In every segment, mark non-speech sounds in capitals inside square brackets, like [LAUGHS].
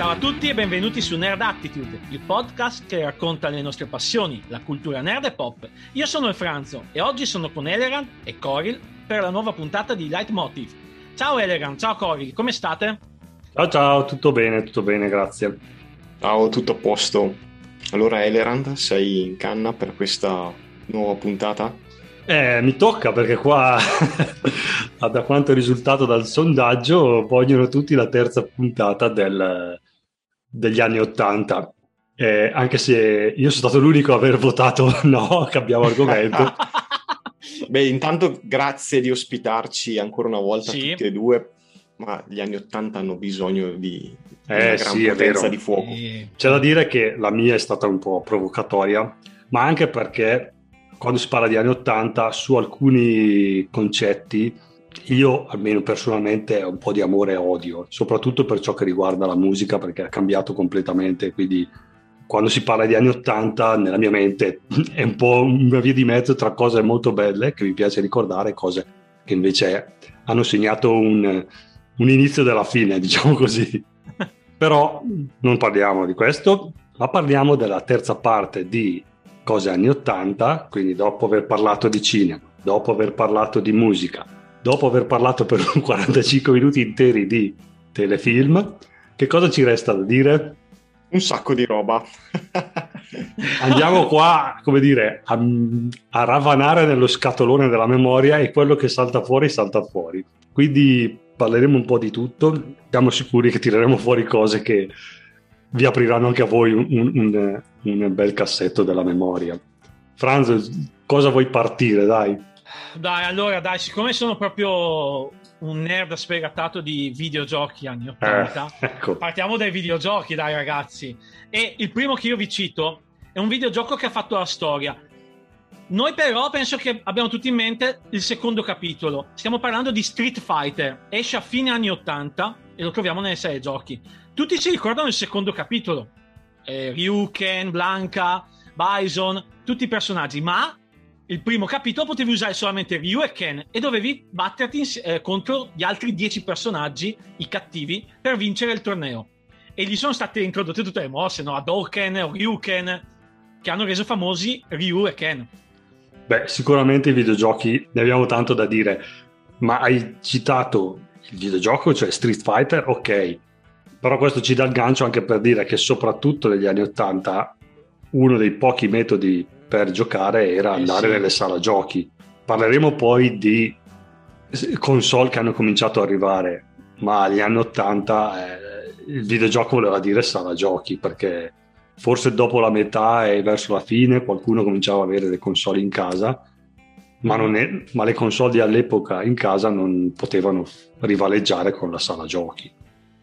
Ciao a tutti e benvenuti su Nerd Attitude, il podcast che racconta le nostre passioni, la cultura nerd e pop. Io sono il Franzo e oggi sono con Eleran e Coril per la nuova puntata di Leitmotiv. Ciao Eleran, ciao Coril, come state? Ciao ciao, tutto bene, tutto bene, grazie. Ciao, tutto a posto. Allora Elerand, sei in canna per questa nuova puntata? Eh, mi tocca perché qua, [LAUGHS] da quanto è risultato dal sondaggio, vogliono tutti la terza puntata del, degli anni Ottanta. Eh, anche se io sono stato l'unico a aver votato [LAUGHS] no, cambiamo argomento. [LAUGHS] Beh, intanto grazie di ospitarci ancora una volta Sì. tutti e due, ma gli anni Ottanta hanno bisogno di, di Eh, una gran sì, è potenza vero. di fuoco. Eh, C'è da dire che la mia è stata un po' provocatoria, ma anche perché quando si parla di anni Ottanta, su alcuni concetti, io almeno personalmente un po' di amore e odio, soprattutto per ciò che riguarda la musica, perché ha cambiato completamente, quindi quando si parla di anni Ottanta, nella mia mente è un po' una via di mezzo tra cose molto belle che mi piace ricordare e cose che invece hanno segnato un, un inizio della fine, [LAUGHS] diciamo così. Però non parliamo di questo, ma parliamo della terza parte di cose anni 80, quindi dopo aver parlato di cinema, dopo aver parlato di musica, dopo aver parlato per 45 [LAUGHS] minuti interi di telefilm, che cosa ci resta da dire? Un sacco di roba. [LAUGHS] Andiamo qua, come dire, a, a ravanare nello scatolone della memoria e quello che salta fuori, salta fuori. Quindi parleremo un po' di tutto, siamo sicuri che tireremo fuori cose che vi apriranno anche a voi un, un- un- bel cassetto della memoria. Franz, cosa vuoi partire, dai? Dai, allora, dai, siccome sono proprio un nerd sfegatato di videogiochi anni 80, Eh, [LAUGHS] ecco. partiamo dai videogiochi, dai ragazzi. E il primo che io vi cito è un videogioco che ha fatto la storia. Noi però penso che abbiamo tutti in mente il secondo capitolo. Stiamo parlando di Street Fighter. Esce a fine anni 80 e lo troviamo nelle serie giochi. Tutti si ricordano il secondo capitolo. Eh, Ryu, Ken, Blanca, Bison, tutti i personaggi. Ma il primo capitolo potevi usare solamente Ryu e Ken e dovevi batterti eh, contro gli altri 10 personaggi, i cattivi, per vincere il torneo. E gli sono state introdotte tutte le mosse, no? Hadouken Ryuken, che hanno reso famosi Ryu e Ken. Beh, sicuramente i videogiochi ne abbiamo tanto da dire, ma hai citato il videogioco, cioè Street Fighter, ok, però questo ci dà il gancio anche per dire che soprattutto negli anni 80 uno dei pochi metodi per giocare era Eh andare sì. nelle sala giochi. Parleremo poi di console che hanno cominciato ad arrivare, ma agli anni 80 eh, il videogioco voleva dire sala giochi perché forse dopo la metà e verso la fine qualcuno cominciava ad avere le console in casa, ma, non è- ma le console all'epoca in casa non potevano rivaleggiare con la sala giochi,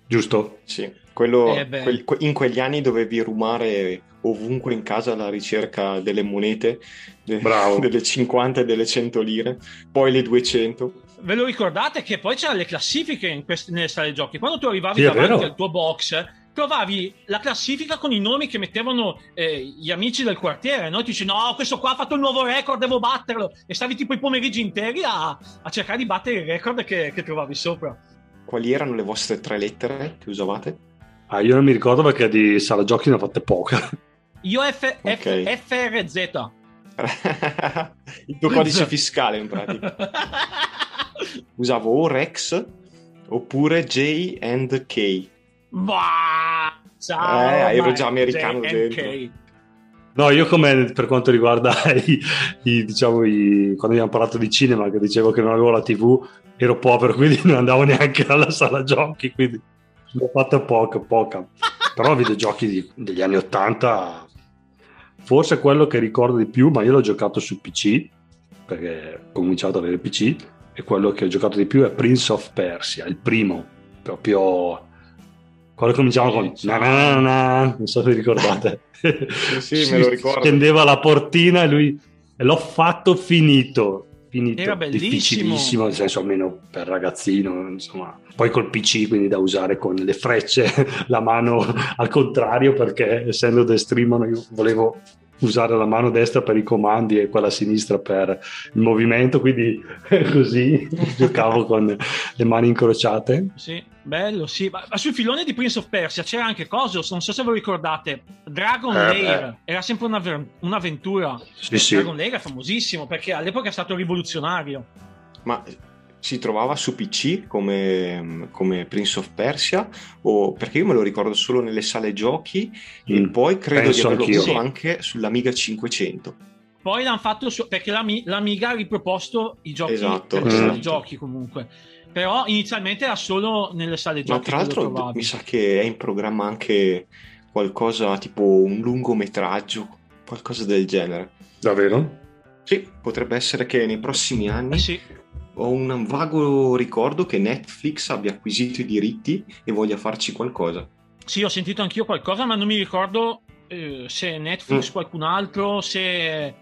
giusto? Sì, quello, Eh quel- que- in quegli anni dovevi rumare ovunque in casa alla ricerca delle monete, de- Bravo. [LAUGHS] delle 50 e delle 100 lire, poi le 200. Ve lo ricordate che poi c'erano le classifiche in queste, nelle sale giochi? Quando tu arrivavi Sì, davanti al tuo box, trovavi la classifica con i nomi che mettevano eh, gli amici del quartiere, no? Ti dici, no, questo qua ha fatto il nuovo record, devo batterlo. E stavi tipo i pomeriggi interi a, a cercare di battere il record che, che trovavi sopra. Quali erano le vostre tre lettere che usavate? Ah, io non mi ricordo perché di sala giochi ne ho fatte poche. Io F, F- Ok. FRZ. [LAUGHS] Il tuo codice fiscale in pratica. [LAUGHS] Usavo o Rex oppure J and K. Bah, ciao, Eh, ero già americano JNK. dentro. No, io come per quanto riguarda [LAUGHS] i, i, diciamo, i, quando abbiamo parlato di cinema, che dicevo che non avevo la TV, ero povero, [LAUGHS] quindi non andavo neanche alla sala giochi, quindi ne ho fatta poca, poca. Però videogiochi di- degli anni 80, forse quello che ricordo di più, ma io l'ho giocato su PC, perché ho cominciato ad avere PC, e quello che ho giocato di più è Prince of Persia, il primo, proprio... Quello che cominciava con... Na na na non so se vi ricordate. Sì, sì, me lo ricordo. Scendeva la portina e lui... L'ho fatto finito. Finito. Era bellissimo. Difficilissimo, nel senso almeno per ragazzino, insomma. Poi col PC, quindi da usare con le frecce, [LAUGHS] la mano al contrario, perché essendo destrimano io volevo usare la mano destra per i comandi e quella sinistra per il movimento, quindi [LAUGHS] così giocavo con le mani incrociate. Sì. Bello, sì. Ma, ma sul filone di Prince of Persia c'era anche cosa, non so se voi ricordate, Dragon Eh, Lair era sempre un'avver- un'avventura. Sì, sì. Dragon Lair è famosissimo perché all'epoca è stato rivoluzionario. Ma si trovava su PC come, come Prince of Persia? O perché io me lo ricordo solo nelle sale giochi e Mm, poi credo di penso averlo anch'io. visto anche sull'Amiga 500. Poi l'hanno fatto su- perché l'Ami- l'Amiga ha riproposto i giochi Esatto, per le sale esatto. giochi comunque. Però inizialmente era solo nelle sale Ma giochi. tra che lo l'altro mi sa che è in programma anche qualcosa tipo un lungometraggio, qualcosa del genere. Davvero? Sì, potrebbe essere che nei prossimi anni Eh sì. ho un vago ricordo che Netflix abbia acquisito i diritti e voglia farci qualcosa. Sì, ho sentito anch'io qualcosa, ma non mi ricordo eh, se Netflix, Mm. qualcun altro, se, eh,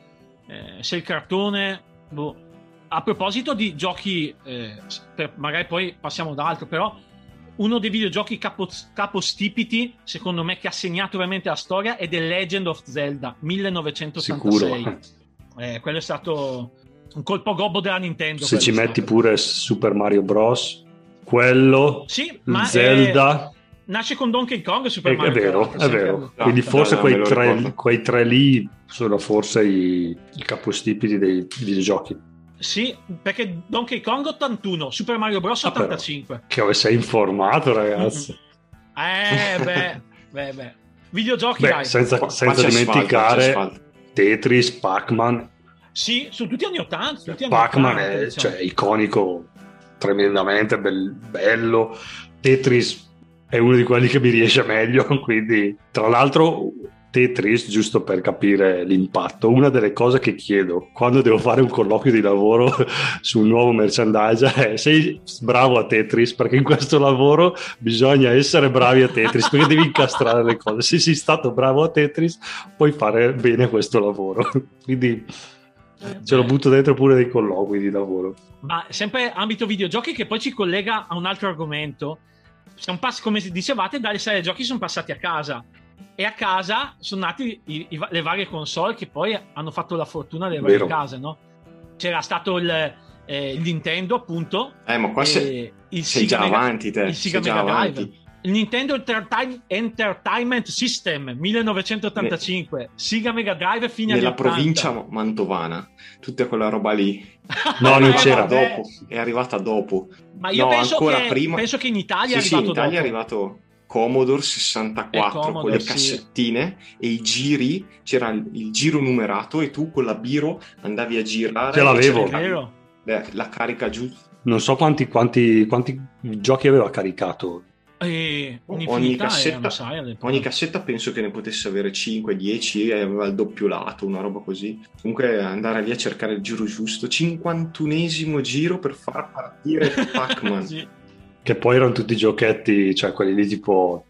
se il cartone. boh. A proposito di giochi, eh, per- magari poi passiamo ad altro, però uno dei videogiochi capo, capostipiti, secondo me, che ha segnato veramente la storia è The Legend of Zelda 1986. Sicuro. Eh, quello è stato un colpo gobbo della Nintendo. Se ci è metti stato. pure Super Mario Bros, quello, Sì, ma Zelda, eh, nasce con Donkey Kong e Super è, è Mario vero, Kart, è vero. all'80. Quindi forse me quei tre, quei tre lì sono forse i, i capostipiti dei videogiochi. Sì, perché Donkey Kong 81, Super Mario Bros. Ah, però. 85. Che sei informato, ragazzi. [LAUGHS] Eh, beh, beh, beh. Videogiochi, Beh, dai. senza, senza dimenticare asfalto. Tetris, Pac-Man. Sì, sono tutti anni 80. Tutti anni Pac-Man 80, è diciamo. cioè, iconico, tremendamente bel- bello. Tetris è uno di quelli che mi riesce meglio, [LAUGHS] quindi tra l'altro Tetris, giusto per capire l'impatto, una delle cose che chiedo quando devo fare un colloquio di lavoro [LAUGHS] su un nuovo merchandise è sei bravo a Tetris, perché in questo lavoro bisogna essere bravi a Tetris, perché devi incastrare le cose. Se sei stato bravo a Tetris puoi fare bene questo lavoro. [LAUGHS] Quindi ce lo butto dentro pure dei colloqui di lavoro. Ma sempre ambito videogiochi che poi ci collega a un altro argomento. Siamo pass- come dicevate, dalle sale giochi sono passati a casa. E a casa sono nati i- i le varie console che poi hanno fatto la fortuna delle varie Vero. case, no? C'era stato il, eh, il Nintendo, appunto. Eh, ma qua e sei, il sei già Mega- avanti te, il Sega Mega Drive. avanti. Il Nintendo Entertain- Entertainment System 1985, Sega Mega Drive anni Nella 80. provincia mantovana, tutta quella roba lì. [LAUGHS] No, è non arrivata c'era. dopo, è arrivata dopo. Ma io No, penso, che, prima. penso che in Italia Sì, è sì, in arrivato Italia è dopo. arrivato Commodore 64 Eh, Commodore, con le sì. cassettine e i giri, c'era il, il giro numerato e tu con la biro andavi a girare Ce l'avevo. È cercavi vero. la, carica giusta. Non so quanti, quanti, quanti giochi aveva caricato. E Ogni un'infinità cassetta- sai. Ogni cassetta penso che ne potesse avere 5, 10 e aveva il doppio lato, una roba così. Comunque andare lì a cercare il giro giusto, 51esimo giro per far partire [LAUGHS] Pac-Man. Sì. Che poi erano tutti giochetti, cioè quelli lì tipo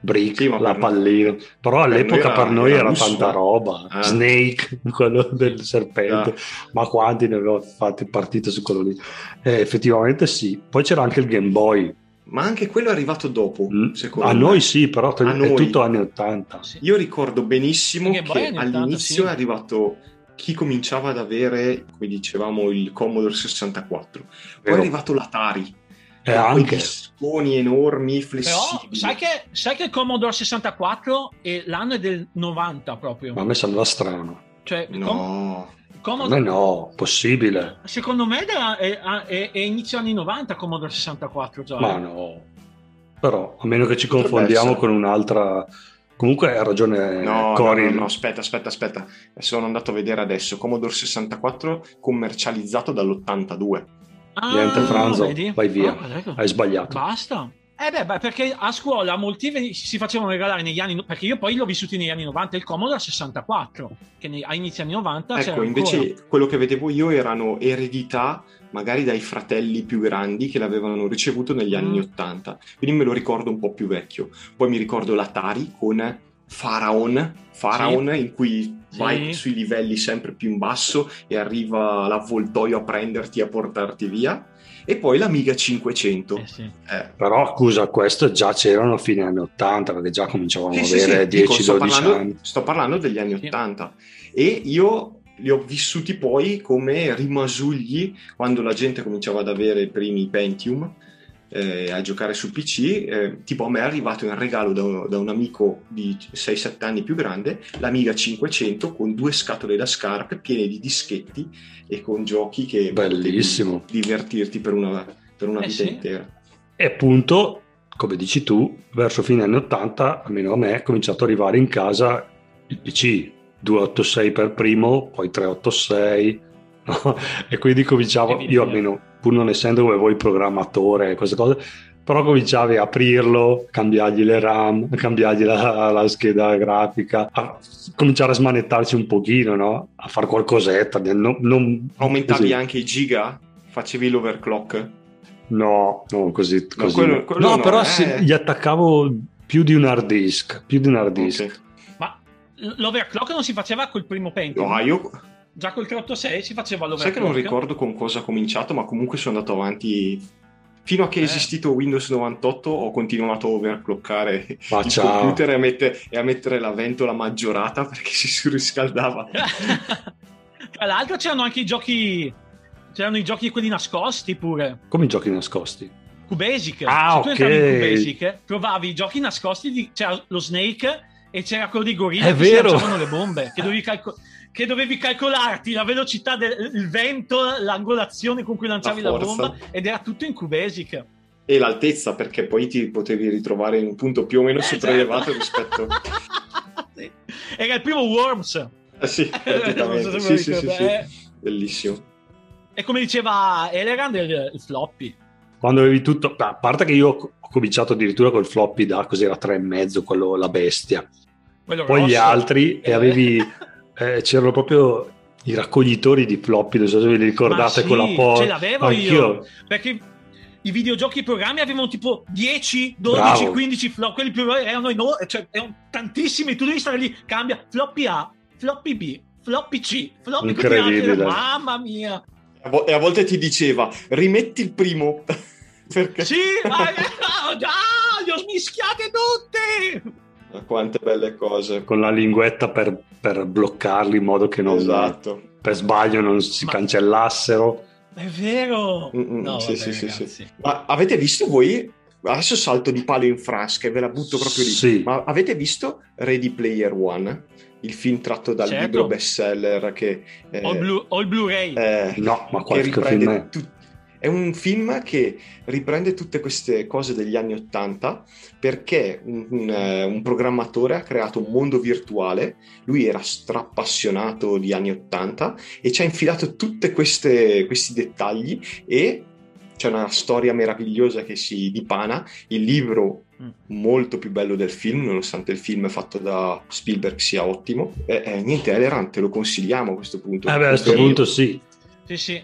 Brick, Sì, la per- pallina. Però per all'epoca noi era- per noi era era, lusso, tanta eh. roba. Ah. Snake, [LAUGHS] quello del serpente. Ma quanti ne avevo fatti partite su quello lì? Eh, effettivamente sì. Poi c'era anche il Game Boy. Ma anche quello è arrivato dopo, Mm. secondo A me. noi sì, però A è noi. tutto anni 80. Sì. Io ricordo benissimo che anni 80, all'inizio sì. è arrivato chi cominciava ad avere, come dicevamo, il Commodore 64. Poi è Vero. arrivato l'Atari. E quei anche disconi enormi, Però flessibili. sai che, sai che il Commodore 64 è, l'anno è del 90 proprio. ma a me sembra strano. Cioè, Com- No, A Commodore, no, possibile. secondo me è, è- è- è inizio anni 90 Commodore 64 già. Ma no. Però, a meno che ci Potrebbe confondiamo essere. con un'altra... Comunque ha ragione no, no, Cory. no, no, aspetta, aspetta, aspetta. Sono andato a vedere adesso. Commodore 64 commercializzato dall'82. Ah, Niente, Franzo, vedi? vai via. Ah, ecco. Hai sbagliato. Basta. Eh beh, beh, perché a scuola molti si facevano regalare negli anni, perché io poi l'ho vissuto negli anni 90, il Commodore 64, che a inizio anni 90 c'era Ecco, invece ancora. quello che vedevo io erano eredità magari dai fratelli più grandi che l'avevano ricevuto negli anni Mm. 80. Quindi me lo ricordo un po' più vecchio. Poi mi ricordo l'Atari con Pharaon, Pharaon in cui Sì. vai sui livelli sempre più in basso e arriva l'avvoltoio a prenderti e a portarti via. E poi l'Amiga 500. Eh sì. Eh, Però, scusa, questo già c'erano a fine anni 80, perché già cominciavamo Sì, a sì, sì, avere dico, 10-12 sto parlando, anni. sto parlando degli anni Sì. 80 e io li ho vissuti poi come rimasugli quando la gente cominciava ad avere i primi Pentium eh, a giocare su PC, eh, tipo a me è arrivato in regalo da, da un amico di 6-7 anni più grande l'Amiga 500 con due scatole da scarpe piene di dischetti e con giochi che bellissimo divertirti per una, per una Eh vita sì. intera. e appunto come dici tu verso fine anni 80 almeno a me è cominciato ad arrivare in casa il PC 286 per primo poi 386 no? e quindi cominciavo E io almeno pur non essendo come voi programmatore e queste cose però cominciavi a aprirlo, cambiargli le RAM, cambiargli la, la scheda grafica, a cominciare a smanettarci un pochino, no? A fare qualcosetta. Non, non- Aumentavi così. anche i giga? Facevi l'overclock? No, no, così. No, così. quello- quello no, no, però eh. sì, gli attaccavo più di un hard disk, più di un hard disk. Ok. Ma l'overclock non si faceva col primo Pentium? No, io Già col 386 si faceva l'overclock. sai che non ricordo con cosa ho cominciato, ma comunque sono andato avanti. Fino a che è Eh. esistito Windows 98 ho continuato a overclockare Ma il ciao. computer e a, mette- e a mettere la ventola maggiorata perché si surriscaldava. [LAUGHS] Tra l'altro c'erano anche i giochi... C'erano i giochi quelli nascosti pure. Come i giochi nascosti. Cubasic. Ah, Se tu entravi in. Cubasic, trovavi i giochi nascosti, di- c'era lo Snake e c'era quello di gorilla È che vero. lanciavano le bombe, che dovevi, calco- che dovevi calcolarti la velocità del il vento, l'angolazione con cui lanciavi La la, bomba ed era tutto in Cubasic. E l'altezza, perché poi ti potevi ritrovare in un punto più o meno Eh, sopraelevato certo. rispetto. [LAUGHS] Sì. Era il primo Worms. Eh sì, [LAUGHS] so praticamente. se Sì, sì, sì, sì. eh. Bellissimo. E come diceva Elegant, il, il floppy. Quando avevi tutto, a parte che io ho cominciato addirittura col floppy da cos'era tre e mezzo, quello la bestia. Quello Poi gli rosso. altri e Eh. avevi eh, c'erano proprio i raccoglitori di floppy, non so se ve li ricordate Ma con la sì, porta. ce l'avevo io. Perché i videogiochi i programmi avevano tipo 10, 12, Bravo. 15 flop, quelli più erano, enormi, cioè, erano tantissimi, tu devi stare lì, cambia floppy A, floppy B, floppy C, floppy Incredibile. Mamma mia. E a volte ti diceva, rimetti il primo. [LAUGHS] perché Sì, ma ah, li ho smischiati tutti. Quante belle cose. con la linguetta per, per bloccarli in modo che non Esatto. per sbaglio non si Ma- cancellassero. È vero. No, sì, vabbè, sì, sì, sì. Ma avete visto voi? Adesso salto di palo in frasca e ve la butto proprio lì. Sì. Ma avete visto Ready Player One? Il film tratto dal Certo. libro bestseller che... eh, il, Blu- il Blu-ray. eh, No, ma che qualche film è? tut- è un film che riprende tutte queste cose degli anni Ottanta perché un, un, eh, un programmatore ha creato un mondo virtuale, lui era strappassionato di anni Ottanta e ci ha infilato tutti questi dettagli e c'è una storia meravigliosa che si dipana, il libro Mm. molto più bello del film, nonostante il film fatto da Spielberg sia ottimo. E, e niente, Eleran, te lo consigliamo a questo punto. Eh beh, a questo punto sì. Sì, sì.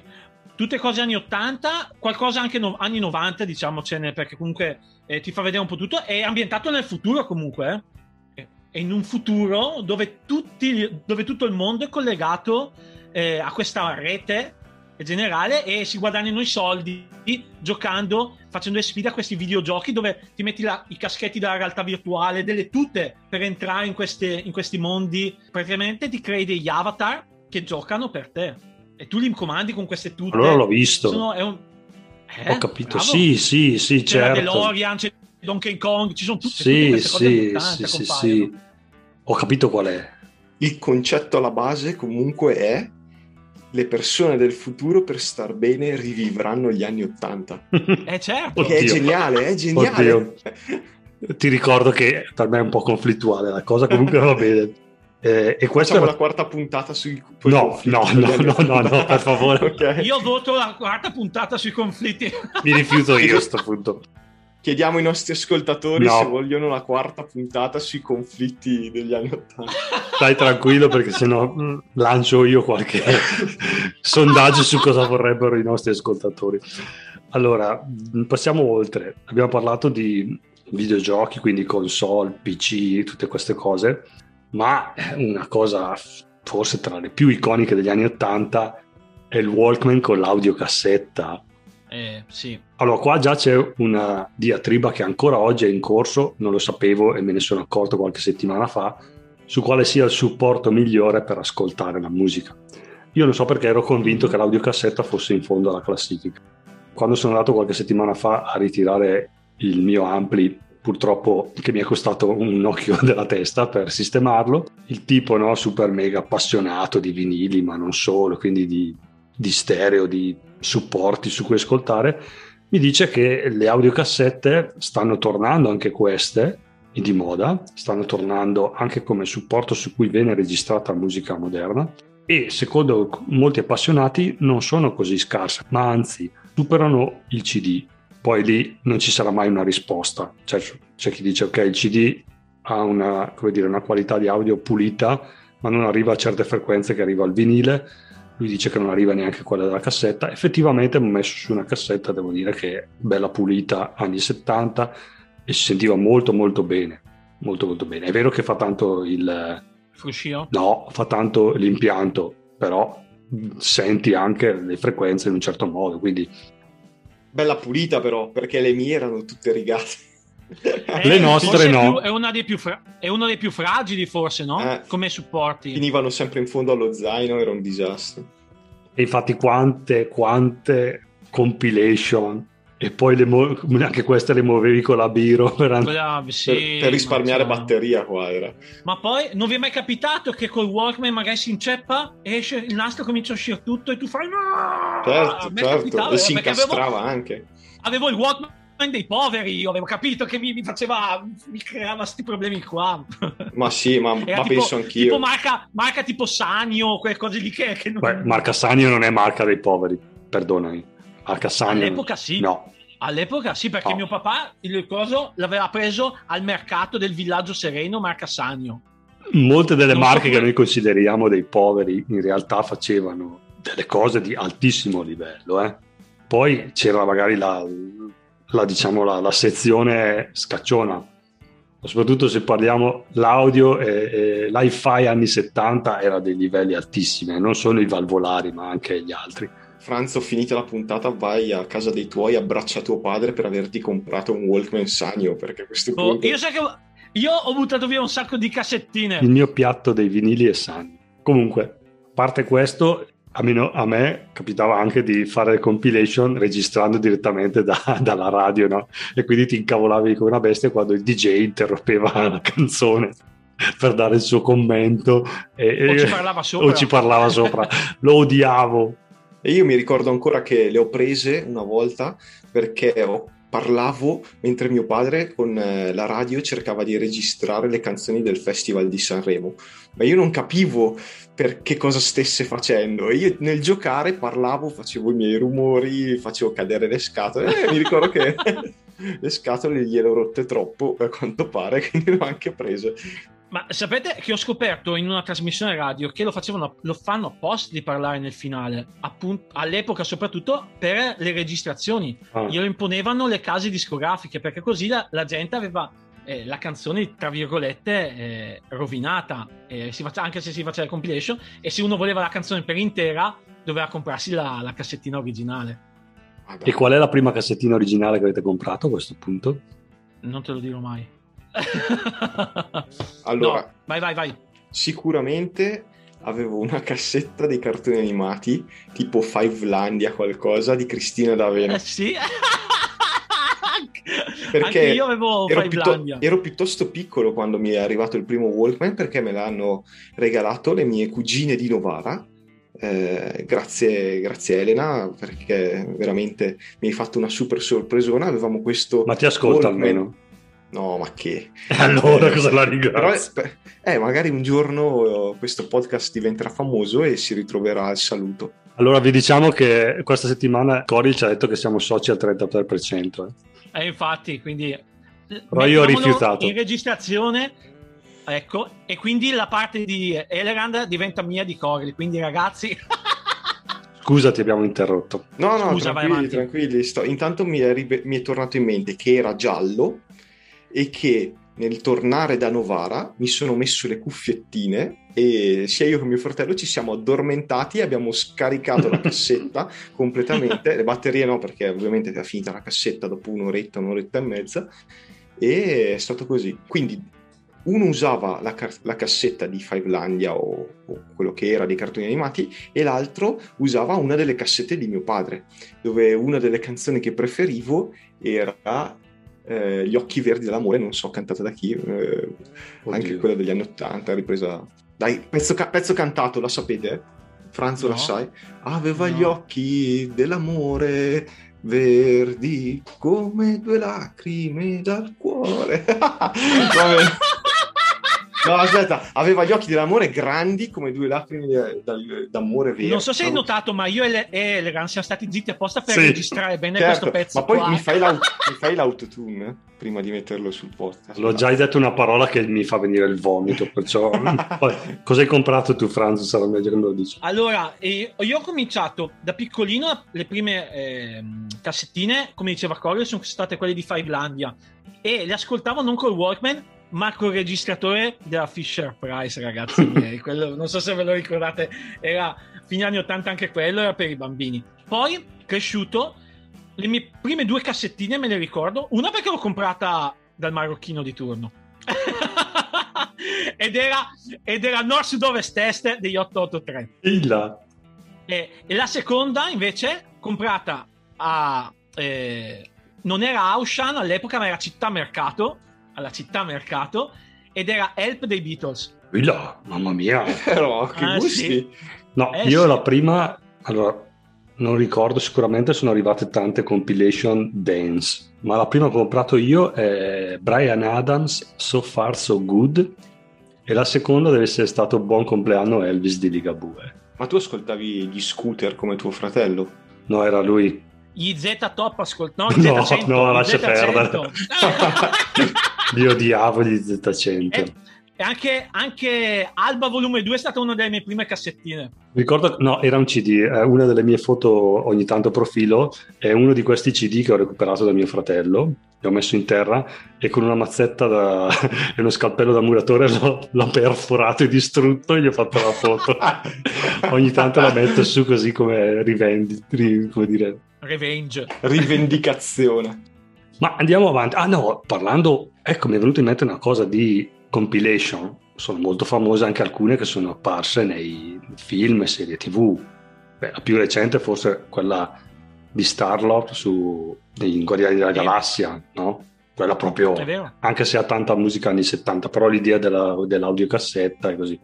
Tutte cose anni 80, qualcosa anche no- anni 90, diciamocene, perché comunque eh, ti fa vedere un po' tutto. È ambientato nel futuro comunque. eh. È in un futuro dove, tutti, dove tutto il mondo è collegato eh, a questa rete generale e si guadagnano i soldi giocando, facendo le sfide a questi videogiochi dove ti metti la- i caschetti della realtà virtuale, delle tute per entrare in, queste- in questi mondi. Praticamente ti crei degli avatar che giocano per te e tu li comandi con queste tute. Allora l'ho visto. Sono- è un- Eh, Ho capito. bravo. Sì, sì, sì, C'è certo. DeLorean, c'è Donkey Kong, ci sono tutte, tutte Sì, queste cose sì, sì, sì, sì. Ho capito qual è. il concetto alla base comunque è le persone del futuro per star bene rivivranno gli anni Ottanta. [LAUGHS] Eh certo. Che è Oddio. geniale, è geniale. Oddio. Ti ricordo che per me è un po' conflittuale la cosa, comunque va bene. Eh, e Facciamo era- la quarta puntata sui conflitti no, no, no, no, no, per favore. [LAUGHS] Io voto la quarta puntata sui conflitti. [LAUGHS] Mi rifiuto io a sto punto. Chiediamo ai nostri ascoltatori No. se vogliono la quarta puntata sui conflitti degli anni Ottanta. Stai tranquillo perché sennò mh, lancio io qualche [LAUGHS] sondaggio su cosa vorrebbero i nostri ascoltatori. Allora, mh, passiamo oltre. Abbiamo parlato di videogiochi, quindi console, PC, tutte queste cose, ma una cosa forse tra le più iconiche degli anni Ottanta è il Walkman con l'audiocassetta. Eh, sì. Allora, qua già c'è una diatriba che ancora oggi è in corso, non lo sapevo e me ne sono accorto qualche settimana fa, su quale sia il supporto migliore per ascoltare la musica. Io non so perché ero convinto che l'audiocassetta fosse in fondo alla classifica. quando sono andato qualche settimana fa a ritirare il mio ampli purtroppo che mi è costato un occhio [LAUGHS] della testa per sistemarlo. Il tipo no, super mega appassionato di vinili, ma non solo, quindi di, di stereo, di supporti su cui ascoltare, mi dice che le audiocassette stanno tornando anche queste di moda, stanno tornando anche come supporto su cui viene registrata musica moderna e secondo molti appassionati non sono così scarse, ma anzi superano il CD poi lì non ci sarà mai una risposta. Cioè, c'è chi dice ok, il CD ha una, dire, una qualità di audio pulita, ma non arriva a certe frequenze che arriva al vinile. Lui dice che non arriva neanche quella della cassetta. Effettivamente ho messo su una cassetta, devo dire che è bella pulita, anni 70, e si sentiva molto molto bene. Molto molto bene. È vero che fa tanto il... Fruscio? No, fa tanto l'impianto, però senti anche le frequenze in un certo modo, quindi bella pulita però, perché le mie erano tutte rigate. Eh, le nostre no. Più, è, una fra- è, uno dei più fragili forse, no? Eh, Come supporti. Finivano sempre in fondo allo zaino, era un disastro. E infatti quante, quante compilation e poi mo- anche queste le muovevi con la biro [LAUGHS] per, and- sì, per, per risparmiare so. batteria qua era. ma poi non vi è mai capitato che col Walkman magari si inceppa esce il nastro comincia a uscire tutto e tu fai no certo, certo. e si incastrava avevo, anche avevo il Walkman dei poveri, io avevo capito che mi, mi faceva, mi creava questi problemi qua. Ma sì, ma, [LAUGHS] ma tipo, penso anch'io. Tipo marca, marca tipo Sanio, quelle cose lì che, che non... Beh, marca Sanio non è marca dei poveri, perdonami. A Cassano. All'epoca sì. No. All'epoca sì, perché no. mio papà il coso l'aveva preso al mercato del villaggio sereno Marca Sannio. Molte delle non marche so che noi consideriamo dei poveri in realtà facevano delle cose di altissimo livello. Eh. Poi c'era magari la, la, diciamo, la, la sezione scacciona, soprattutto se parliamo l'audio e, e l'i-fi anni 70 era dei livelli altissimi, non solo i valvolari ma anche gli altri. Franzo, finita la puntata, vai a casa dei tuoi, abbraccia tuo padre per averti comprato un Walkman Sanyo, perché a questo oh, punto... io, so che io ho buttato via un sacco di cassettine. Il mio piatto dei vinili è Sanyo. Comunque, a parte questo, a me, a me, capitava anche di fare le compilation registrando direttamente da, [LAUGHS] dalla radio, no? E quindi ti incavolavi come una bestia quando il DJ interrompeva [LAUGHS] la canzone per dare il suo commento. E, o ci parlava sopra. O ci parlava sopra. Lo odiavo. E io mi ricordo ancora che le ho prese una volta perché ho parlavo mentre mio padre con eh, la radio cercava di registrare le canzoni del Festival di Sanremo, ma io non capivo per che cosa stesse facendo. E io nel giocare parlavo, facevo i miei rumori, facevo cadere le scatole e mi ricordo che [LAUGHS] le scatole gliele ho rotte troppo, a quanto pare, [LAUGHS] quindi le ho anche prese. Ma sapete che ho scoperto in una trasmissione radio che lo, facevano, lo fanno apposta di parlare nel finale, appunto, all'epoca soprattutto per le registrazioni. Oh. Glielo imponevano le case discografiche perché così la, la gente aveva eh, la canzone, tra virgolette, eh, rovinata, eh, face, anche se si faceva la compilation, e se uno voleva la canzone per intera doveva comprarsi la, la cassettina originale. E qual è la prima cassettina originale che avete comprato a questo punto? Non te lo dirò mai. [LAUGHS] allora, no, vai, vai, vai. Sicuramente avevo una cassetta dei cartoni animati, tipo Fivelandia qualcosa, di Cristina D'Avena. Eh, sì. [LAUGHS] perché io avevo ero, piuttosto, ero piuttosto piccolo quando mi è arrivato il primo Walkman perché me l'hanno regalato le mie cugine di Novara eh, grazie, grazie Elena perché veramente mi hai fatto una super sorpresona avevamo questo ma ti ascolta Walkman. almeno No, ma che? [LAUGHS] allora cosa la ringrazio? Però, eh, magari un giorno eh, questo podcast diventerà famoso e si ritroverà al saluto. Allora vi diciamo che questa settimana Cori ci ha detto che siamo soci al 33%. Eh, eh infatti, quindi... Però io ho rifiutato. In registrazione, ecco, e quindi la parte di Elegand diventa mia di Cori, quindi ragazzi... [LAUGHS] Scusa, ti abbiamo interrotto. No, no, Scusa, tranquilli, tranquilli. Sto... Intanto mi è, mi è tornato in mente che era giallo e che nel tornare da Novara mi sono messo le cuffiettine e sia io che mio fratello ci siamo addormentati e abbiamo scaricato la [LAUGHS] cassetta completamente, le batterie no perché ovviamente era finita la cassetta dopo un'oretta, un'oretta e mezza e è stato così. Quindi uno usava la, car- la cassetta di Fivelandia o, o, quello che era dei cartoni animati e l'altro usava una delle cassette di mio padre, dove una delle canzoni che preferivo era eh, Gli occhi verdi dell'amore, non so cantata da chi, eh, anche quella degli anni Ottanta, ripresa... Dai, pezzo, ca- pezzo cantato, la sapete? Franzo, no. la sai? Aveva no. gli occhi dell'amore verdi come due lacrime dal cuore. [LAUGHS] No, aspetta, aveva gli occhi dell'amore grandi come due lacrime d'amore vero. Non so se hai notato, ma io e Elegan siamo stati zitti apposta per sì, registrare bene certo, questo pezzo. Ma poi qua. mi fai, l'aut- mi fai l'autotune eh, prima di metterlo sul podcast. L'ho già detto una parola che mi fa venire il vomito, perciò... [LAUGHS] cosa hai comprato tu, Franz? Sarà meglio che me lo dici. Allora, io ho cominciato da piccolino, le prime eh, cassettine, come diceva Corey, sono state quelle di Fivelandia e le ascoltavo non col Walkman, Marco registratore della Fisher Price, ragazzi [LAUGHS] miei. quello, non so se ve lo ricordate, era fine anni 80 anche quello, era per i bambini. Poi, cresciuto, le mie prime due cassettine me le ricordo, una perché l'ho comprata dal marocchino di turno. [LAUGHS] ed, era, ed era Nord Sud Ovest Est degli 883. Illa. E, e la seconda invece comprata a... Eh, non era Aushan all'epoca, ma era Città Mercato alla città mercato ed era Help dei Beatles. Là, mamma mia. [LAUGHS] Però che ah, gusti. Sì. No, eh, io sì. la prima, allora, non ricordo, sicuramente sono arrivate tante compilation dance, ma la prima che ho comprato io è Brian Adams, So Far So Good, e la seconda deve essere stato Buon compleanno Elvis di Ligabue. Ma tu ascoltavi gli scooter come tuo fratello? No, era lui. Gli Z Top ascolta, no, [LAUGHS] no, Z100, no, lascia perdere. [LAUGHS] Io odiavo gli Z100. E, e anche, anche, Alba Volume 2 è stata una delle mie prime cassettine. Ricordo, no, era un CD, eh, una delle mie foto ogni tanto profilo è uno di questi CD che ho recuperato da mio fratello, che ho messo in terra e con una mazzetta da, [LAUGHS] e uno scalpello da muratore l'ho, l'ho, perforato e distrutto e gli ho fatto la foto. [LAUGHS] ogni tanto la metto su così come rivendi, come dire... Revenge. Rivendicazione. Ma andiamo avanti. Ah no, parlando, ecco, mi è venuto in mente una cosa di compilation. Sono molto famose anche alcune che sono apparse nei film e serie tv. Beh, la più recente forse quella di Starlord su in Guardiani della Galassia, no? Quella proprio, anche se ha tanta musica anni 70, però l'idea della, dell'audiocassetta e così.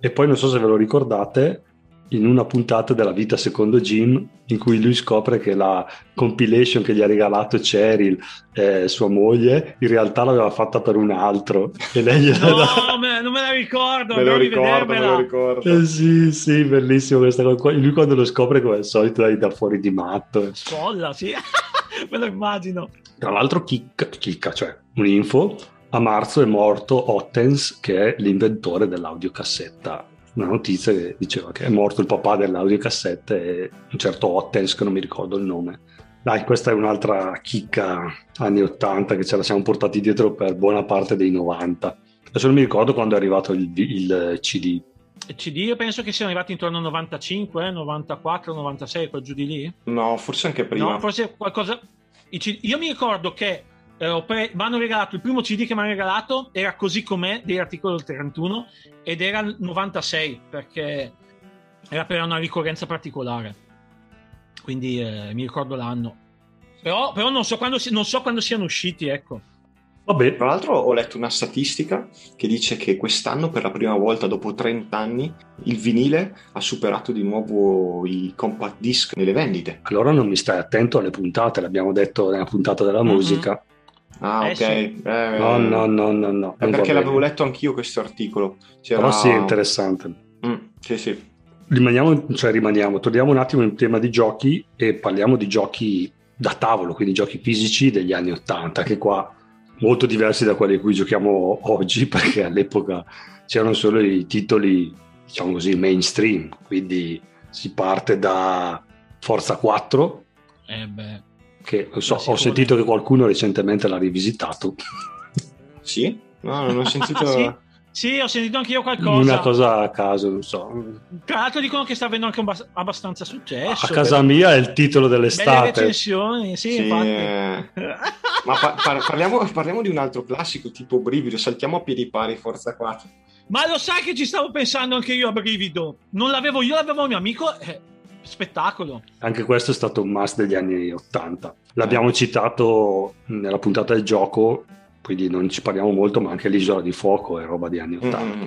E poi non so se ve lo ricordate, in una puntata della vita secondo Jim in cui lui scopre che la compilation che gli ha regalato Cheryl, eh, sua moglie, in realtà l'aveva fatta per un altro e lei gliela no, [LAUGHS] da... non me la ricordo, me lo ricordo, me lo ricordo. Eh, sì, sì, bellissimo questa cosa. Lui quando lo scopre come al solito dai da fuori di matto. Scolla, sì, [LAUGHS] me lo immagino. Tra l'altro chicca, chicca cioè un'info, a marzo è morto Ottens che è l'inventore dell'audiocassetta una notizia che diceva che è morto il papà dell'audiocassette e un certo Ottens che non mi ricordo il nome. Dai, questa è un'altra chicca anni 80 che ce la siamo portati dietro per buona parte dei 90. Adesso non mi ricordo quando è arrivato il, il CD. Il CD io penso che siano arrivati intorno al 95, 94, 96, quel giù di lì. No, forse anche prima. No, forse qualcosa... Io mi ricordo che eh, pre- mi hanno regalato il primo CD che mi hanno regalato era così com'è degli articoli del 31 ed era il 96 perché era per una ricorrenza particolare quindi eh, mi ricordo l'anno però, però non, so quando, non so quando siano usciti ecco Vabbè. Tra l'altro ho letto una statistica che dice che quest'anno per la prima volta dopo 30 anni il vinile ha superato di nuovo i compact disc nelle vendite. Allora non mi stai attento alle puntate, l'abbiamo detto nella puntata della mm-hmm. Ah, eh, ok. Sì. Eh, no, no, no, no, no. È perché l'avevo letto anch'io questo articolo. C'era... Però sì, è interessante. Mm, sì, sì. Rimaniamo, cioè rimaniamo, torniamo un attimo in tema di giochi e parliamo di giochi da tavolo, quindi giochi fisici degli anni 80, che qua molto diversi da quelli a cui giochiamo oggi, [LAUGHS] perché all'epoca c'erano solo i titoli, diciamo così, mainstream, quindi si parte da Forza 4. Eh beh che so, ho sentito che qualcuno recentemente l'ha rivisitato. Sì? No, non ho sentito... sì? Sì, ho sentito anche io qualcosa. Una cosa a caso, non so. Tra l'altro dicono che sta avendo anche un bas- abbastanza successo. A casa Belle- mia è il titolo Belle dell'estate. recensioni, sì, Sì, infatti. eh. Ma pa- par- parliamo, parliamo di un altro classico tipo Brivido, saltiamo a piedi pari Forza 4. Ma lo sai che ci stavo pensando anche io a brivido? Non l'avevo io, l'avevo mio amico. eh, spettacolo. Anche questo è stato un must degli anni 80. L'abbiamo citato nella puntata del gioco, quindi non ci parliamo molto, ma anche l'isola di fuoco è roba di anni 80. Mm.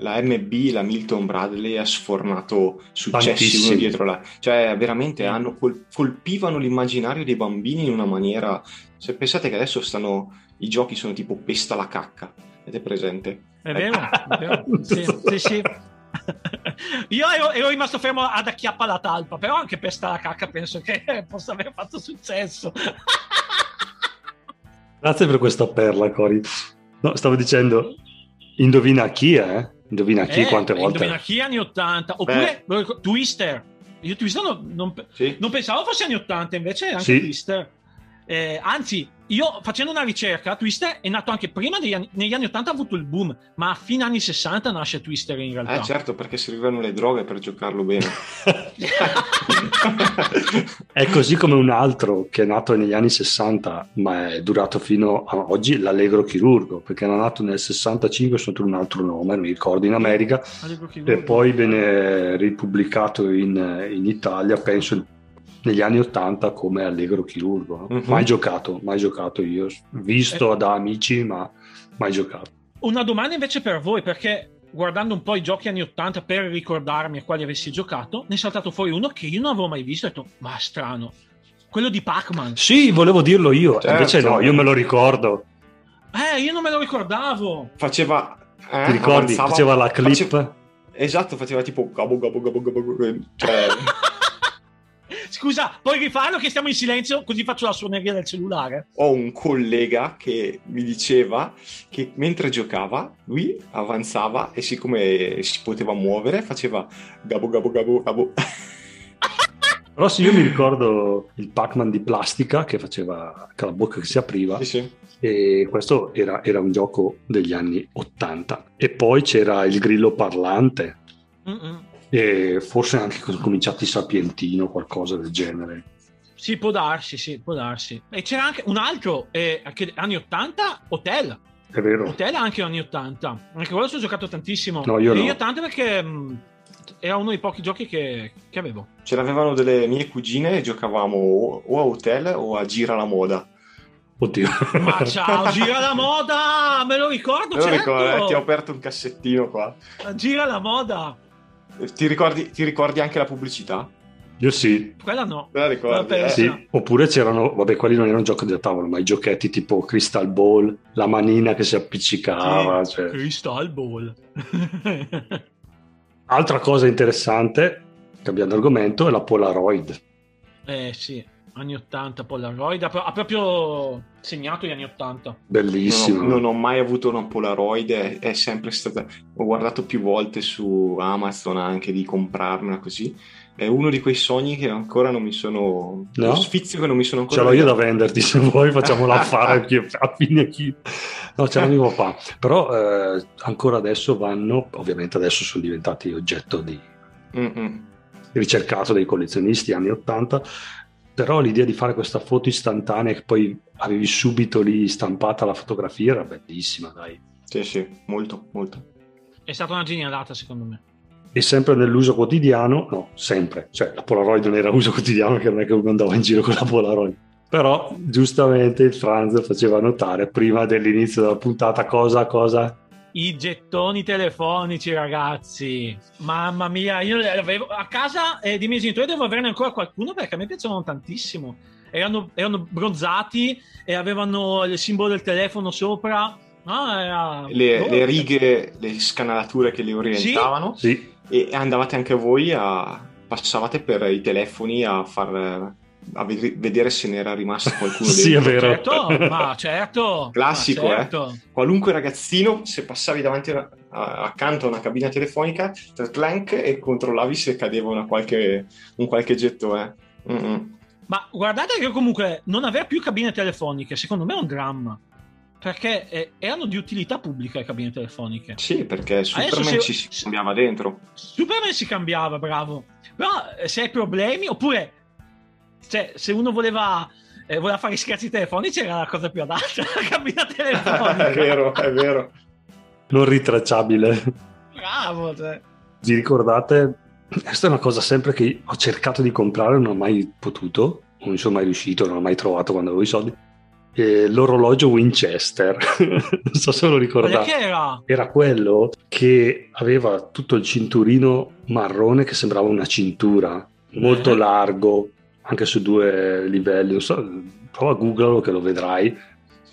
La MB, la Milton Bradley ha sfornato successi Tantissimi. uno dietro l'altro. Cioè, veramente hanno col- colpivano l'immaginario dei bambini in una maniera. Se pensate che adesso stanno. I giochi sono tipo pesta la cacca. Avete presente? È vero, è vero. [LAUGHS] Sì, sì, sì. Io ero, ero rimasto fermo ad acchiappa la talpa, però anche per sta la cacca penso che [LAUGHS] possa aver fatto successo. [LAUGHS] Grazie per questa perla, Cori. No, stavo dicendo, indovina chi è? Indovina chi Eh, quante volte? Indovina chi anni 80? Oppure ricordo- Twister. Io Twister non, non, Sì. non pensavo fosse anni 80, invece è anche Sì. Twister. Eh, anzi, io facendo una ricerca, Twister è nato anche prima degli anni, negli anni 80 ha avuto il boom, ma a fine anni 60 nasce Twister in realtà. Eh, certo, perché servivano le droghe per giocarlo bene. [LAUGHS] È così come un altro che è nato negli anni 60, ma è durato fino a oggi, l'Allegro Chirurgo, perché era nato nel 65 sotto un altro nome, non mi ricordo, in America, e poi venne ripubblicato in, in Italia, penso negli anni 80 come Allegro Chirurgo. no? Mhm. Mai giocato, mai giocato io, visto da amici, ma mai giocato. Una domanda invece per voi, perché guardando un po' i giochi anni 80 per ricordarmi a quali avessi giocato, ne è saltato fuori uno che io non avevo mai visto e ho detto, ma strano, quello di Pac-Man. Sì, volevo dirlo io, Certo. invece no, io me lo ricordo. Eh, io non me lo ricordavo. Faceva. eh, Ti ricordi? avanzava- Faceva la clip. faceva- Esatto, faceva tipo gabo gabo gabo. gabo, Cioè, [LAUGHS] Scusa, puoi rifarlo che stiamo in silenzio così faccio la suoneria del cellulare? ho un collega che mi diceva che mentre giocava lui avanzava e siccome si poteva muovere faceva gabo gabo gabo gabo. [LAUGHS] Però sì, io mi ricordo il Pac-Man di plastica che faceva con la bocca che si apriva Sì, sì. e questo era, era un gioco degli anni 80. E poi c'era il grillo parlante Mm-mm. E forse anche cominciati Sapientino o qualcosa del genere. Sì, può darsi, sì, può darsi. E c'era anche un altro, eh, anche anni 80, Hotel. È vero? Hotel anche anni 80. Anche quello ci ho giocato tantissimo. No, io E no. io tanto perché mh, era uno dei pochi giochi che, che avevo. Ce l'avevano delle mie cugine e giocavamo o o a hotel o a gira la moda. Oddio. Ma ciao, gira la moda! Me lo ricordo, Non certo! ricordo, eh, ti ho aperto un cassettino qua. Gira la moda! Ti ricordi, ti ricordi anche la pubblicità? Io sì. Quella no. Te la ricordi? Eh? Sì, oppure c'erano, vabbè, quelli non erano giochi da tavolo, ma i giochetti tipo Crystal Ball, la manina che si appiccicava. cioè. Crystal Ball. Altra cosa interessante, cambiando argomento, è la Polaroid. eh sì, anni 80 Polaroid. Ha, ha proprio segnato gli anni 80. Bellissimo. Non ho, non ho mai avuto una Polaroid, è, è sempre stata. Ho guardato più volte su Amazon anche di comprarmela così. È uno di quei sogni che ancora non mi sono. No? Lo sfizio che non mi sono ancora. Ce l'ho io da venderti, se vuoi facciamo [LAUGHS] l'affare anche a fine chi. No, ce l'ha mio papà. Però eh, ancora adesso vanno, ovviamente adesso sono diventati oggetto di Mm-mm. ricercato dai collezionisti anni 80, però l'idea di fare questa foto istantanea che poi avevi subito lì stampata la fotografia era bellissima, dai. Sì, sì, molto, molto. È stata una genialata, secondo me. E sempre nell'uso quotidiano, no, sempre, cioè la Polaroid non era uso quotidiano, che non è che uno andava in giro con la Polaroid. Però giustamente il Franz faceva notare prima dell'inizio della puntata cosa, cosa, I gettoni telefonici, ragazzi. Mamma mia, io li avevo a casa e di miei genitori devo averne ancora qualcuno perché a me piacevano tantissimo. Erano, erano bronzati e avevano il simbolo del telefono sopra. Ah, era- Le, Oh, le righe, le scanalature che le orientavano. sì, E andavate anche voi a. Passavate per i telefoni a far. A ved- vedere se ne era rimasto qualcuno [LAUGHS] Sì, dentro. è vero. Certo, ma certo. Classico, ma eh. certo. qualunque ragazzino, se passavi davanti a- a- accanto a una cabina telefonica, clank e controllavi se cadeva una qualche, un qualche gettone. Mm-mm. Ma guardate che comunque non avere più cabine telefoniche, secondo me è un dramma. perché eh, erano di utilità pubblica le cabine telefoniche. Sì, perché Superman se- ci si cambiava dentro. Superman si cambiava, bravo. Però eh, se hai problemi, oppure cioè, se uno voleva, eh, voleva fare scherzi telefonici era la cosa più adatta, [LAUGHS] la cabina telefonica. [LAUGHS] è vero, è vero. Non ritracciabile. Bravo, cioè. Vi ricordate? Questa è una cosa sempre che ho cercato di comprare, non ho mai potuto, non sono mai riuscito, non ho mai trovato quando avevo i soldi. Eh, l'orologio Winchester, [LAUGHS] non so se lo ricordate. era? Era quello che aveva tutto il cinturino marrone che sembrava una cintura, molto Eh. largo, anche su due livelli. Non so, prova a googlarlo che lo vedrai.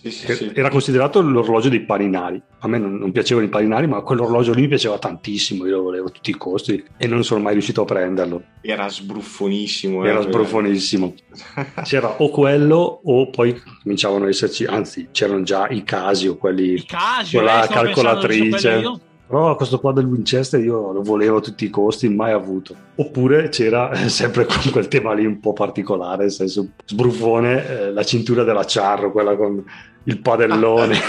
Sì, sì, sì. Era considerato l'orologio dei paninari. A me non, non piacevano i paninari, ma quell'orologio lì mi piaceva tantissimo. Io lo volevo a tutti i costi e non sono mai riuscito a prenderlo. Era sbruffonissimo. eh, Era veramente. sbrufonissimo. [LAUGHS] C'era o quello, o poi cominciavano ad esserci, anzi, c'erano già i casi o quelli. I casi, Quella eh, pensando di calcolatrice. Però questo qua del Winchester io lo volevo a tutti i costi, mai avuto. Oppure c'era eh, sempre con quel tema lì un po' particolare, nel senso sbruffone, eh, la cintura della Charro, quella con il padellone. [LAUGHS]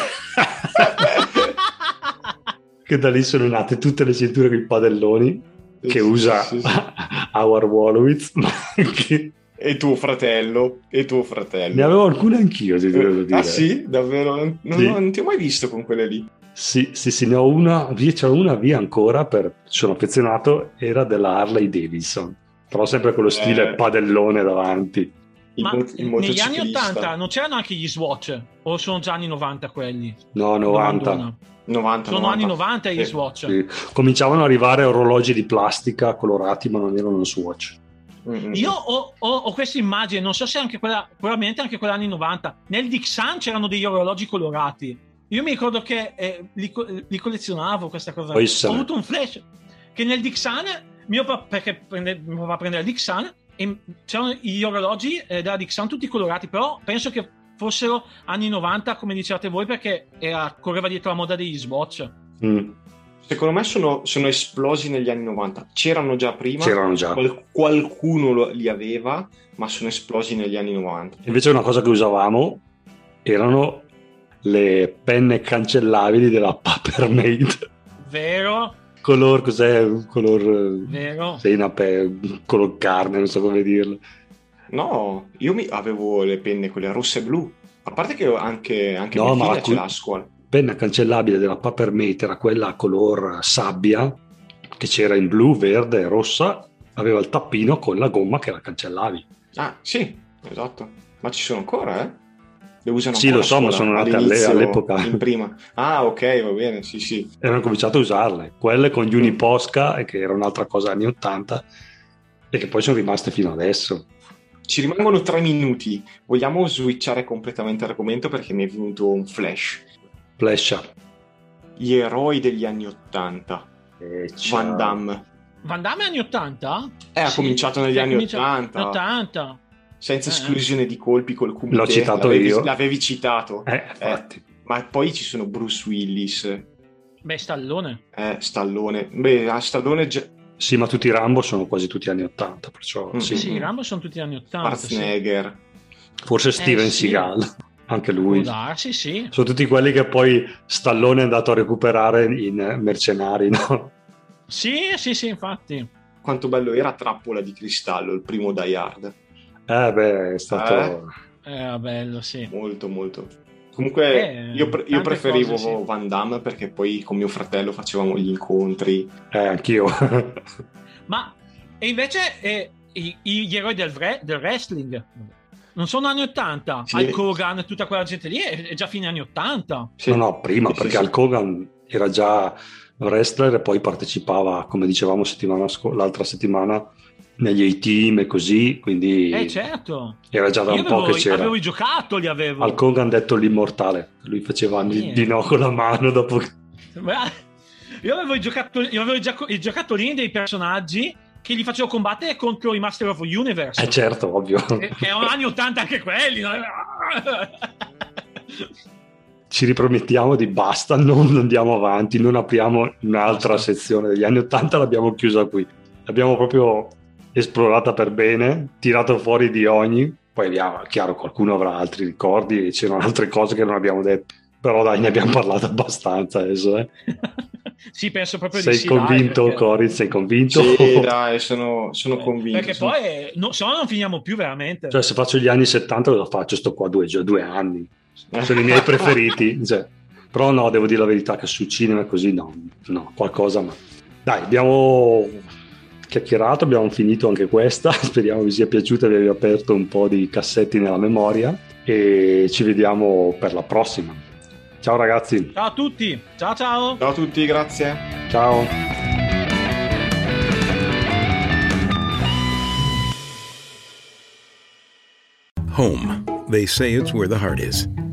che da lì sono nate tutte le cinture con i padelloni che sì, usa sì, sì. [LAUGHS] Howard Wolowitz. che E tuo fratello, e tuo fratello. ne avevo alcune anch'io, ti devo dire. Ah sì? Davvero? Non, non ti ho mai visto con quelle lì. Sì, sì, sì, ne ho una, via, c'è una via ancora, per, sono affezionato, era della Harley Davidson, però sempre con lo stile Eh. padellone davanti. Il, Ma mo- il negli anni motociclista. 80 non c'erano anche gli Swatch? O sono già anni 90 quelli? No, 90. Domandona. 90, Sono 90. anni 90 gli Sì. Swatch. Sì. Cominciavano ad arrivare orologi di plastica colorati, ma non erano Swatch. Mm, mm. Io ho, ho- ho questa immagine, non so se anche quella, probabilmente anche quella anni 90. Nel Dixon c'erano degli orologi colorati. Io mi ricordo che eh, li, li collezionavo questa cosa. Poi Ho avuto un flash che nel Dixon, mio papà, perché prende, mio papà prendeva il Dixon, e c'erano gli orologi eh, della Dixon tutti colorati, però penso che fossero anni 90, come dicevate voi, perché era- correva dietro la moda degli Swatch. Mm, Secondo me sono, sono esplosi negli anni 90. C'erano già prima, C'erano già. qual- qualcuno lo- li aveva, ma sono esplosi negli anni 90. Invece una cosa che usavamo erano le penne cancellabili della Papermate. Vero? color, cos'è? Un color... eh, Vero? Seinape, color carne, non so come dirlo. No, io mi- avevo le penne quelle rosse e blu. A parte che anche, anche No, mia figlia cu- ce l'ha a scuola. penna cancellabile della Papermate era quella a color sabbia che c'era in blu, verde e rossa aveva il tappino con la gomma che la cancellavi Ah, sì, esatto. Ma ci sono ancora, eh? Le usano Sì, lo so, ma sono nate all'epoca. In prima. Ah, ok, va bene, sì, sì. e hanno cominciato a usarle quelle con gli Uniposca e che era un'altra cosa anni 80 e che poi sono rimaste fino adesso Ci rimangono tre minuti. Vogliamo switchare completamente argomento perché mi è venuto un flash. Flescia Gli eroi degli anni Ottanta. e ciao. Van Damme. Van Damme anni 80? Eh, ha Sì. cominciato negli Sì, anni cominciato- 80. 80. Senza Eh. esclusione di colpi col comité. L'ho citato l'avevi, io. L'avevi citato. eh, infatti Ma poi ci sono Bruce Willis, Beh, Stallone. eh, Stallone. Beh, a Stallone già- sì ma tutti i Rambo sono quasi tutti anni 80 perciò Mm. sì. Sì, i Rambo sono tutti anni 80. sì. Schwarzenegger. forse Steven sì. Seagal [LAUGHS] anche lui darsi, sì. sono tutti quelli che poi Stallone è andato a recuperare in eh, Mercenari [LAUGHS] no? Sì, sì, sì, infatti. Quanto bello era Trappola di Cristallo, il primo Die Hard. Eh beh è stato Era bello, sì. Molto, molto. Comunque Eh, io, pre- io preferivo cose, sì. Van Damme perché poi con mio fratello facevamo gli incontri. eh, anch'io [LAUGHS] Ma e invece eh, i- i- gli eroi del, wre- del wrestling non sono anni 80. Sì. Hulk Hogan e tutta quella gente lì è, è già fine anni 80. Sì. no no prima Sì, perché sì. Hulk Hogan era già wrestler e poi partecipava come dicevamo settimana l'altra settimana negli A-Team e così quindi Eh, certo. era già da Io un po' avevo, che c'era avevo i giocattoli, avevo. Hulk Hogan detto l'immortale lui faceva di, Sì. di no con la mano dopo Io avevo i giocattoli, io avevo i, gioco- i giocattolini dei personaggi che li facevo combattere contro i Master of Universe. eh certo ovvio che erano anni 80 anche quelli. no? [LAUGHS] ci ripromettiamo di basta, non andiamo avanti, non apriamo un'altra Basta. sezione degli anni 80, l'abbiamo chiusa qui. L'abbiamo proprio esplorata per bene, tirato fuori di ogni, poi abbiamo, chiaro, qualcuno avrà altri ricordi e c'erano altre cose che non abbiamo detto, però dai, ne abbiamo parlato abbastanza adesso. Eh. [LAUGHS] sì, penso proprio sei di sì. Sei convinto, dai, perché... Corin? Sei convinto? Sì, dai, sono, sono convinto. Perché sono... poi, no, se no non finiamo più veramente. Cioè, se faccio gli anni 70 cosa faccio? Sto qua due, due anni. Sono i miei [LAUGHS] preferiti. Cioè. Però no, devo dire la verità che sul cinema così no, no, qualcosa ma... Dai, abbiamo chiacchierato, abbiamo finito anche questa, [LAUGHS] speriamo vi sia piaciuta, vi abbia aperto un po' di cassetti nella memoria e ci vediamo per la prossima. Ciao ragazzi. Ciao a tutti. Ciao ciao. Ciao a tutti, grazie. Ciao. Home. They say it's where the heart is.